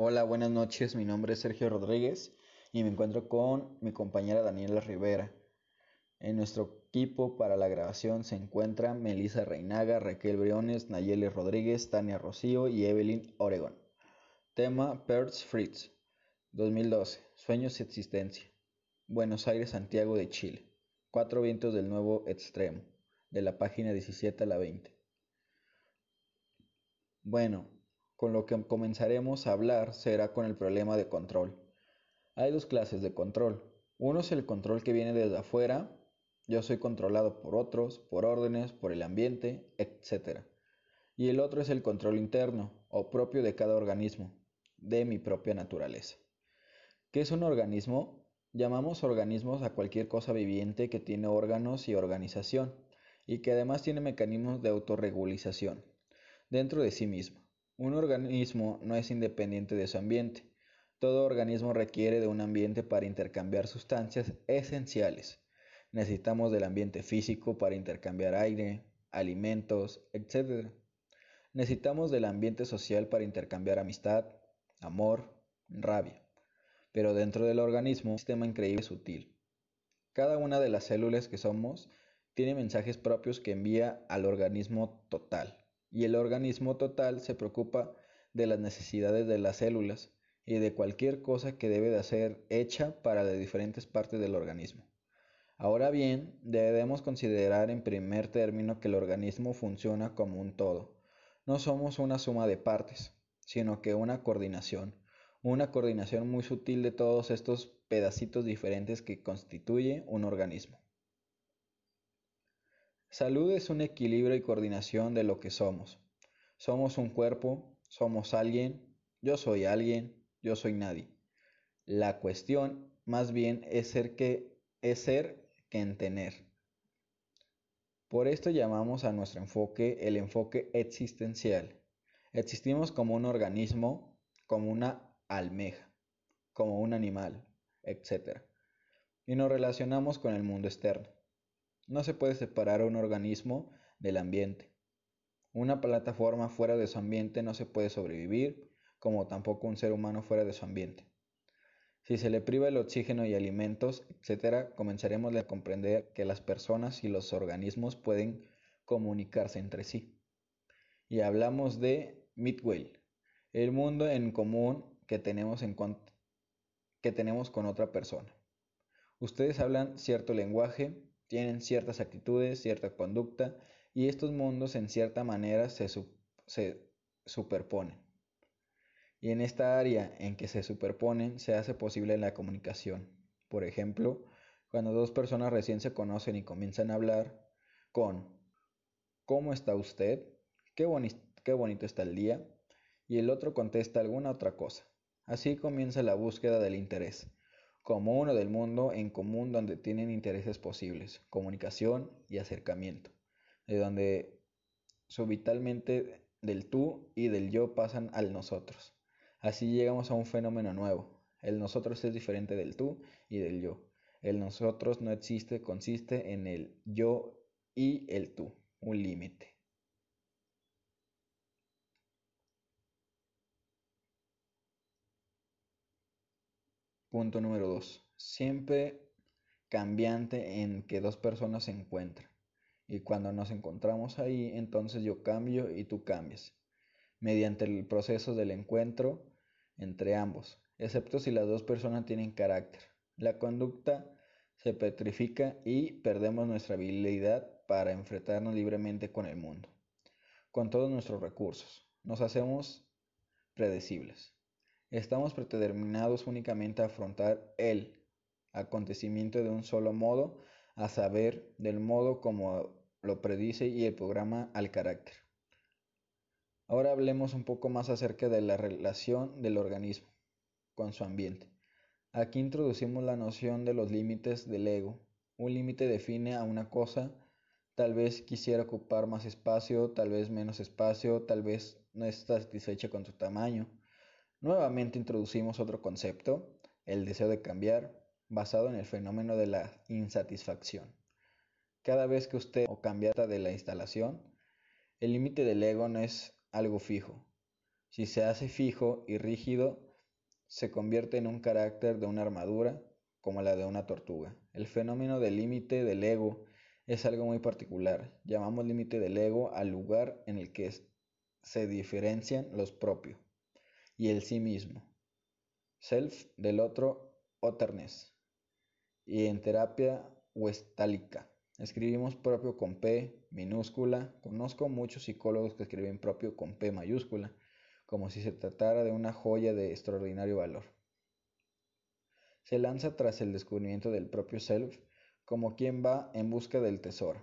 Hola, buenas noches. Mi nombre es Sergio Rodríguez y me encuentro con mi compañera Daniela Rivera. En nuestro equipo para la grabación se encuentran Melissa Reinaga, Raquel Briones, Nayeli Rodríguez, Tania Rocío y Evelyn Oregon. Tema Perth Fritz, 2012. Sueños y existencia. Buenos Aires, Santiago de Chile. Cuatro vientos del nuevo extremo, de la página 17 a la 20. Bueno, con lo que comenzaremos a hablar será con el problema de control. Hay dos clases de control. Uno es el control que viene desde afuera, yo soy controlado por otros, por órdenes, por el ambiente, etc. Y el otro es el control interno, o propio de cada organismo, de mi propia naturaleza. ¿Qué es un organismo? Llamamos organismos a cualquier cosa viviente que tiene órganos y organización, y que además tiene mecanismos de autorregulización dentro de sí mismo. Un organismo no es independiente de su ambiente. Todo organismo requiere de un ambiente para intercambiar sustancias esenciales. Necesitamos del ambiente físico para intercambiar aire, alimentos, etc. Necesitamos del ambiente social para intercambiar amistad, amor, rabia. Pero dentro del organismo, un sistema increíble sutil. Cada una de las células que somos tiene mensajes propios que envía al organismo total y el organismo total se preocupa de las necesidades de las células y de cualquier cosa que debe de ser hecha para las diferentes partes del organismo. Ahora bien, debemos considerar en primer término que el organismo funciona como un todo. No somos una suma de partes, sino que una coordinación, una coordinación muy sutil de todos estos pedacitos diferentes que constituye un organismo. Salud es un equilibrio y coordinación de lo que somos. Somos un cuerpo, somos alguien, yo soy alguien, yo soy nadie. La cuestión más bien es ser que es ser que en tener. Por esto llamamos a nuestro enfoque el enfoque existencial. Existimos como un organismo, como una almeja, como un animal, etc. Y nos relacionamos con el mundo externo. No se puede separar un organismo del ambiente. Una plataforma fuera de su ambiente no se puede sobrevivir, como tampoco un ser humano fuera de su ambiente. Si se le priva el oxígeno y alimentos, etc., comenzaremos a comprender que las personas y los organismos pueden comunicarse entre sí. Y hablamos de Midway, el mundo en común que tenemos, en que tenemos con otra persona. Ustedes hablan cierto lenguaje, tienen ciertas actitudes, cierta conducta, y estos mundos en cierta manera se, se superponen. Y en esta área en que se superponen se hace posible la comunicación. Por ejemplo, cuando dos personas recién se conocen y comienzan a hablar con ¿Cómo está usted? ¿Qué, qué bonito está el día? Y el otro contesta alguna otra cosa. Así comienza la búsqueda del interés como uno del mundo en común donde tienen intereses posibles, comunicación y acercamiento, de donde subitalmente del tú y del yo pasan al nosotros. Así llegamos a un fenómeno nuevo. El nosotros es diferente del tú y del yo. El nosotros no existe, consiste en el yo y el tú, un límite. Punto número 2. Siempre cambiante en que dos personas se encuentran. Y cuando nos encontramos ahí, entonces yo cambio y tú cambias. Mediante el proceso del encuentro entre ambos, excepto si las dos personas tienen carácter. La conducta se petrifica y perdemos nuestra habilidad para enfrentarnos libremente con el mundo. Con todos nuestros recursos, nos hacemos predecibles. Estamos predeterminados únicamente a afrontar el acontecimiento de un solo modo, a saber, del modo como lo predice y el programa al carácter. Ahora hablemos un poco más acerca de la relación del organismo con su ambiente. Aquí introducimos la noción de los límites del ego. Un límite define a una cosa, tal vez quisiera ocupar más espacio, tal vez menos espacio, tal vez no está satisfecha con su tamaño. Nuevamente introducimos otro concepto, el deseo de cambiar, basado en el fenómeno de la insatisfacción. Cada vez que usted o cambia de la instalación, el límite del ego no es algo fijo. Si se hace fijo y rígido, se convierte en un carácter de una armadura como la de una tortuga. El fenómeno del límite del ego es algo muy particular. Llamamos límite del ego al lugar en el que se diferencian los propios y el sí mismo. Self del otro, otherness. Y en terapia westálica. Escribimos propio con P minúscula. Conozco muchos psicólogos que escriben propio con P mayúscula, como si se tratara de una joya de extraordinario valor. Se lanza tras el descubrimiento del propio self como quien va en busca del tesoro.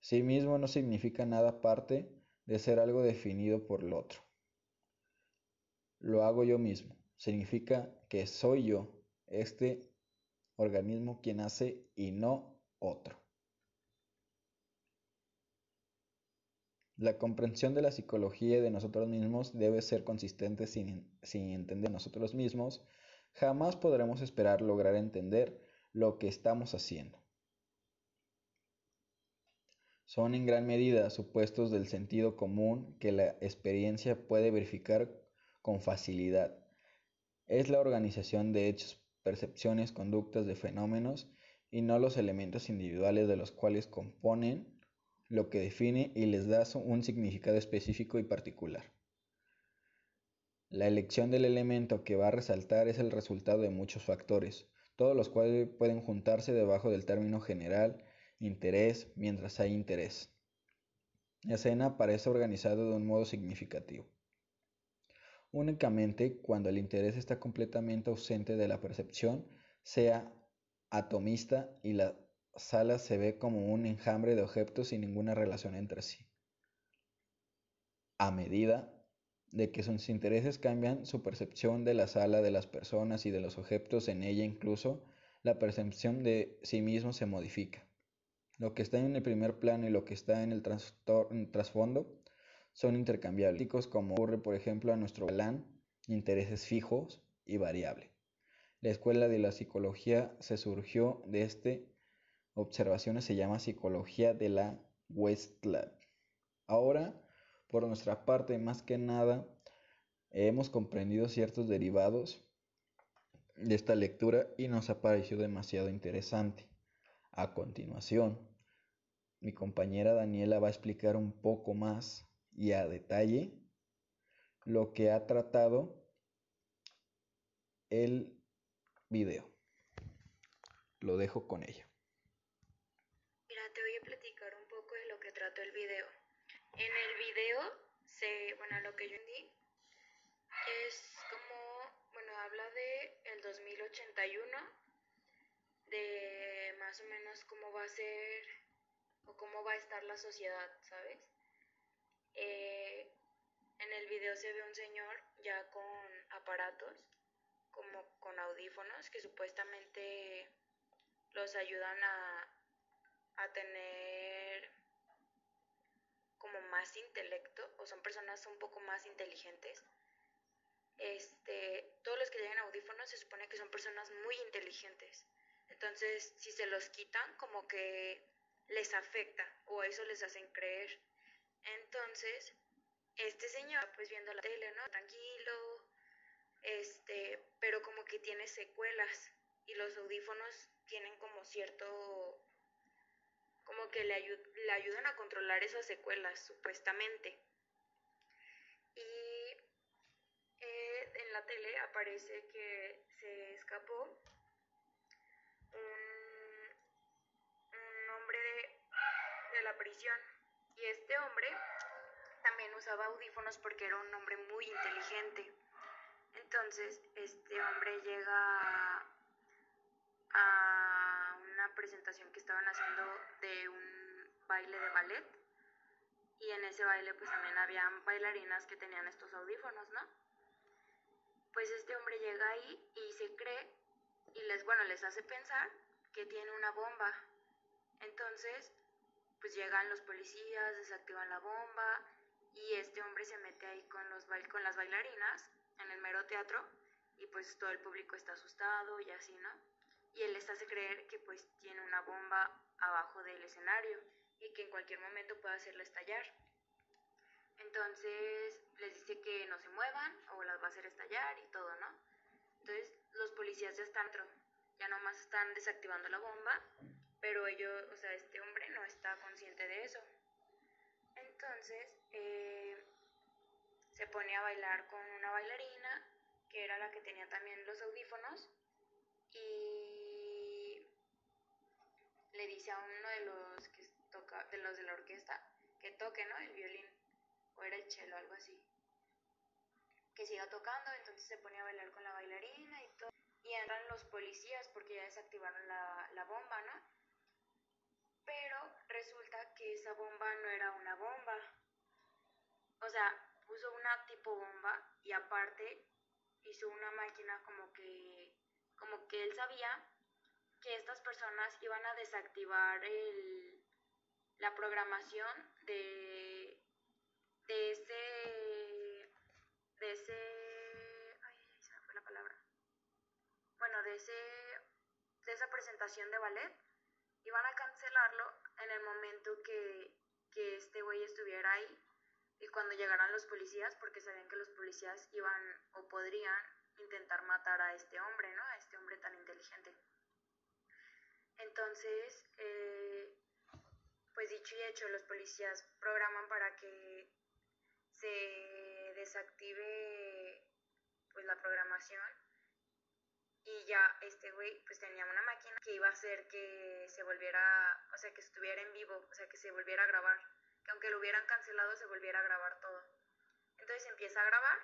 Sí mismo no significa nada aparte de ser algo definido por el otro. Lo hago yo mismo. Significa que soy yo, este organismo, quien hace y no otro. La comprensión de la psicología de nosotros mismos debe ser consistente sin, sin, entender nosotros mismos. Jamás podremos esperar lograr entender lo que estamos haciendo. Son en gran medida supuestos del sentido común que la experiencia puede verificar con facilidad. Es la organización de hechos, percepciones, conductas de fenómenos y no los elementos individuales de los cuales componen lo que define y les da un significado específico y particular. La elección del elemento que va a resaltar es el resultado de muchos factores, todos los cuales pueden juntarse debajo del término general interés mientras hay interés. La escena parece organizada de un modo significativo. Únicamente cuando el interés está completamente ausente de la percepción, sea atomista y la sala se ve como un enjambre de objetos sin ninguna relación entre sí. A medida de que sus intereses cambian su percepción de la sala, de las personas y de los objetos en ella incluso, la percepción de sí mismo se modifica. Lo que está en el primer plano y lo que está en el trasfondo son intercambiables, como ocurre por ejemplo a nuestro galán, intereses fijos y variables. La escuela de la psicología se surgió de este observaciones se llama psicología de la Westlab. Ahora, por nuestra parte, más que nada, hemos comprendido ciertos derivados de esta lectura y nos ha parecido demasiado interesante. A continuación, mi compañera Daniela va a explicar un poco más y a detalle lo que ha tratado el video. Lo dejo con ella. Mira, te voy a platicar un poco de lo que trató el video. En el video, se, bueno, lo que yo entendí es como, bueno, habla de el 2081, de más o menos cómo va a ser o cómo va a estar la sociedad, ¿sabes? Eh, en el video se ve un señor ya con aparatos como con audífonos que supuestamente los ayudan a, a tener como más intelecto o son personas un poco más inteligentes. Este, todos los que llevan audífonos se supone que son personas muy inteligentes. Entonces, si se los quitan, como que les afecta o eso les hacen creer. Entonces, este señor, pues viendo la tele, ¿no? Tranquilo, este, pero como que tiene secuelas y los audífonos tienen como cierto, como que le, le ayudan a controlar esas secuelas, supuestamente. Y eh, en la tele aparece que se escapó un, un hombre de, de la prisión y este hombre también usaba audífonos porque era un hombre muy inteligente. Entonces, este hombre llega a una presentación que estaban haciendo de un baile de ballet y en ese baile pues también habían bailarinas que tenían estos audífonos, ¿no? Pues este hombre llega ahí y se cree y les, bueno, les hace pensar que tiene una bomba. Entonces, pues llegan los policías, desactivan la bomba y este hombre se mete ahí con, los con las bailarinas en el mero teatro y pues todo el público está asustado y así, ¿no? Y él les hace creer que pues tiene una bomba abajo del escenario y que en cualquier momento puede hacerla estallar. Entonces les dice que no se muevan o las va a hacer estallar y todo, ¿no? Entonces los policías ya están ya nomás están desactivando la bomba, pero ellos, o sea, este hombre no está consciente de eso. Entonces eh, se pone a bailar con una bailarina, que era la que tenía también los audífonos, y le dice a uno de los que toca, de los de la orquesta, que toque, ¿no? El violín, o era el cello, algo así. Que siga tocando, entonces se pone a bailar con la bailarina y todo. Y entran los policías porque ya desactivaron la, la bomba, ¿no? Pero resulta que esa bomba no era una bomba. O sea, puso una tipo bomba y aparte hizo una máquina como que como que él sabía que estas personas iban a desactivar el, la programación de, de ese de ese ay se me fue la palabra bueno de ese de esa presentación de ballet iban a cancelarlo en el momento que, que este güey estuviera ahí y cuando llegaran los policías porque sabían que los policías iban o podrían intentar matar a este hombre, ¿no? A este hombre tan inteligente. Entonces, eh, pues dicho y hecho, los policías programan para que se desactive pues la programación y ya este güey pues tenía una máquina que iba a hacer que se volviera, o sea, que estuviera en vivo, o sea, que se volviera a grabar, que aunque lo hubieran cancelado se volviera a grabar todo. Entonces empieza a grabar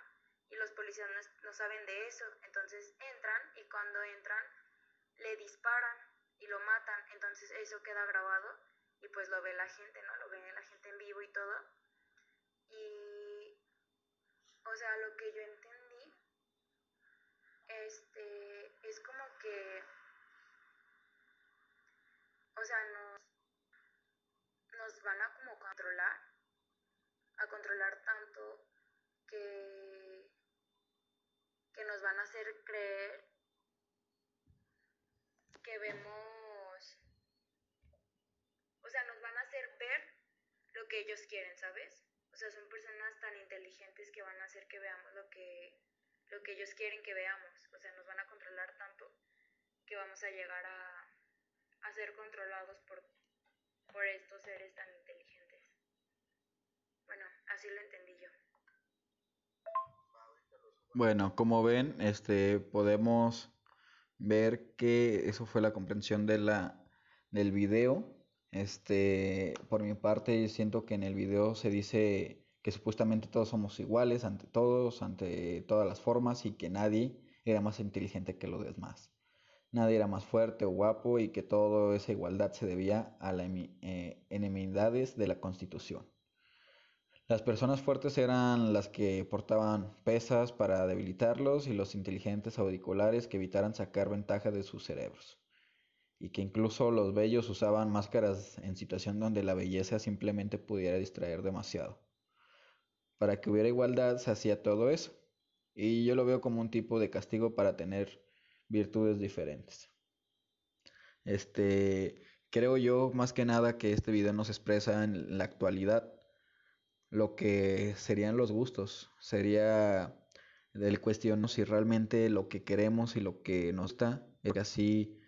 y los policías no, saben de eso, entonces entran y cuando entran le disparan y lo matan, entonces eso queda grabado y pues lo ve la gente, ¿no? Lo ve la gente en vivo y todo. Y, o sea, lo que yo entendí, este, es como que, o sea, nos, nos van a como controlar, a controlar tanto que que nos van a hacer creer que vemos, o sea, nos van a hacer ver lo que ellos quieren, ¿sabes? O sea, son personas tan inteligentes que van a hacer que veamos lo que, lo que ellos quieren que veamos. O sea, nos van a tanto que vamos a llegar a, a ser controlados por, por estos seres tan inteligentes. Bueno, así lo entendí yo. Bueno, como ven, este, podemos ver que eso fue la comprensión de la, del video. Este, por mi parte, siento que en el video se dice que supuestamente todos somos iguales ante todos, ante todas las formas y que nadie era más inteligente que los demás. Nadie era más fuerte o guapo y que toda esa igualdad se debía a las eh, de la Constitución. Las personas fuertes eran las que portaban pesas para debilitarlos y los inteligentes auriculares que evitaran sacar ventaja de sus cerebros. Y que incluso los bellos usaban máscaras en situación donde la belleza simplemente pudiera distraer demasiado. Para que hubiera igualdad se hacía todo eso. Y yo lo veo como un tipo de castigo para tener virtudes diferentes. Este, creo yo más que nada que este video nos expresa en la actualidad lo que serían los gustos. Sería el cuestiono si realmente lo que queremos y lo que nos está es así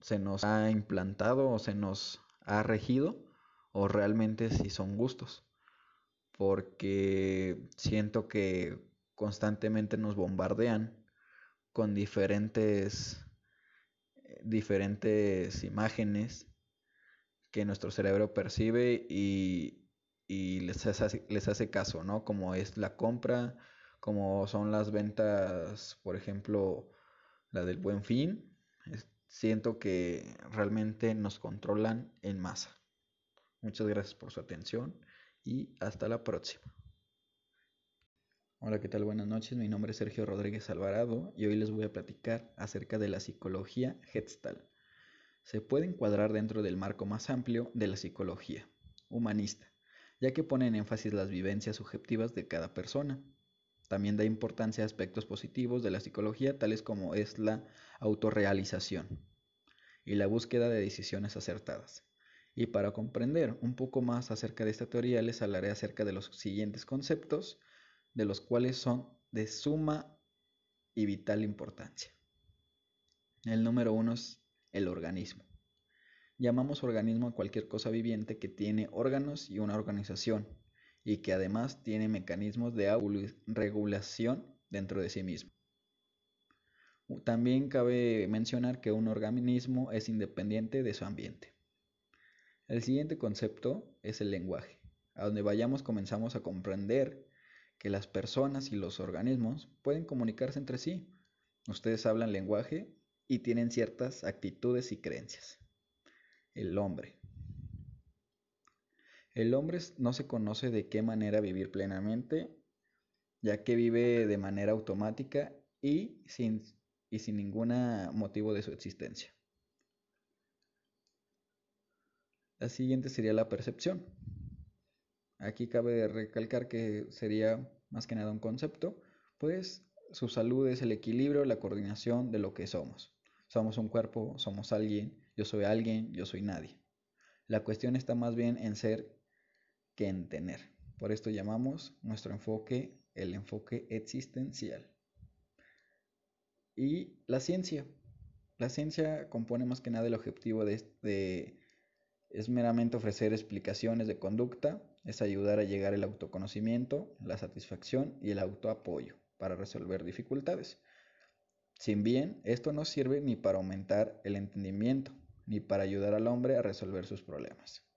se nos ha implantado o se nos ha regido o realmente si son gustos. Porque siento que constantemente nos bombardean con diferentes diferentes imágenes que nuestro cerebro percibe y y les hace, les hace caso, ¿no? Como es la compra, como son las ventas, por ejemplo, la del buen fin. siento que realmente nos controlan en masa. Muchas gracias por su atención y hasta la próxima. Hola, ¿qué tal? Buenas noches. Mi nombre es Sergio Rodríguez Alvarado y hoy les voy a platicar acerca de la psicología Gestalt. Se puede encuadrar dentro del marco más amplio de la psicología humanista ya que pone en énfasis las vivencias subjetivas de cada persona. También da importancia a aspectos positivos de la psicología, tales como es la autorrealización y la búsqueda de decisiones acertadas. Y para comprender un poco más acerca de esta teoría les hablaré acerca de los siguientes conceptos, de los cuales son de suma y vital importancia. El número uno es el organismo. Llamamos organismo a cualquier cosa viviente que tiene órganos y una organización y que además tiene mecanismos de regulación dentro de sí mismo. También cabe mencionar que un organismo es independiente de su ambiente. El siguiente concepto es el lenguaje. A donde vayamos comenzamos a comprender que las personas y los organismos pueden comunicarse entre sí. Ustedes hablan lenguaje y tienen ciertas actitudes y creencias. El hombre. El hombre no se conoce de qué manera vivir plenamente, ya que vive de manera automática y sin, y sin ningún motivo de su existencia. La siguiente sería la percepción. Aquí cabe recalcar que sería más que nada un concepto, pues su salud es el equilibrio, la coordinación de lo que somos. Somos un cuerpo, somos alguien, yo soy alguien, yo soy nadie. La cuestión está más bien en ser que en tener. Por esto llamamos nuestro enfoque el enfoque existencial. Y la ciencia. La ciencia compone más que nada el objetivo de, de es meramente ofrecer explicaciones de conducta, es ayudar a llegar al autoconocimiento, la satisfacción y el autoapoyo para resolver dificultades. Sin bien, esto no sirve ni para aumentar el entendimiento, ni para ayudar al hombre a resolver sus problemas.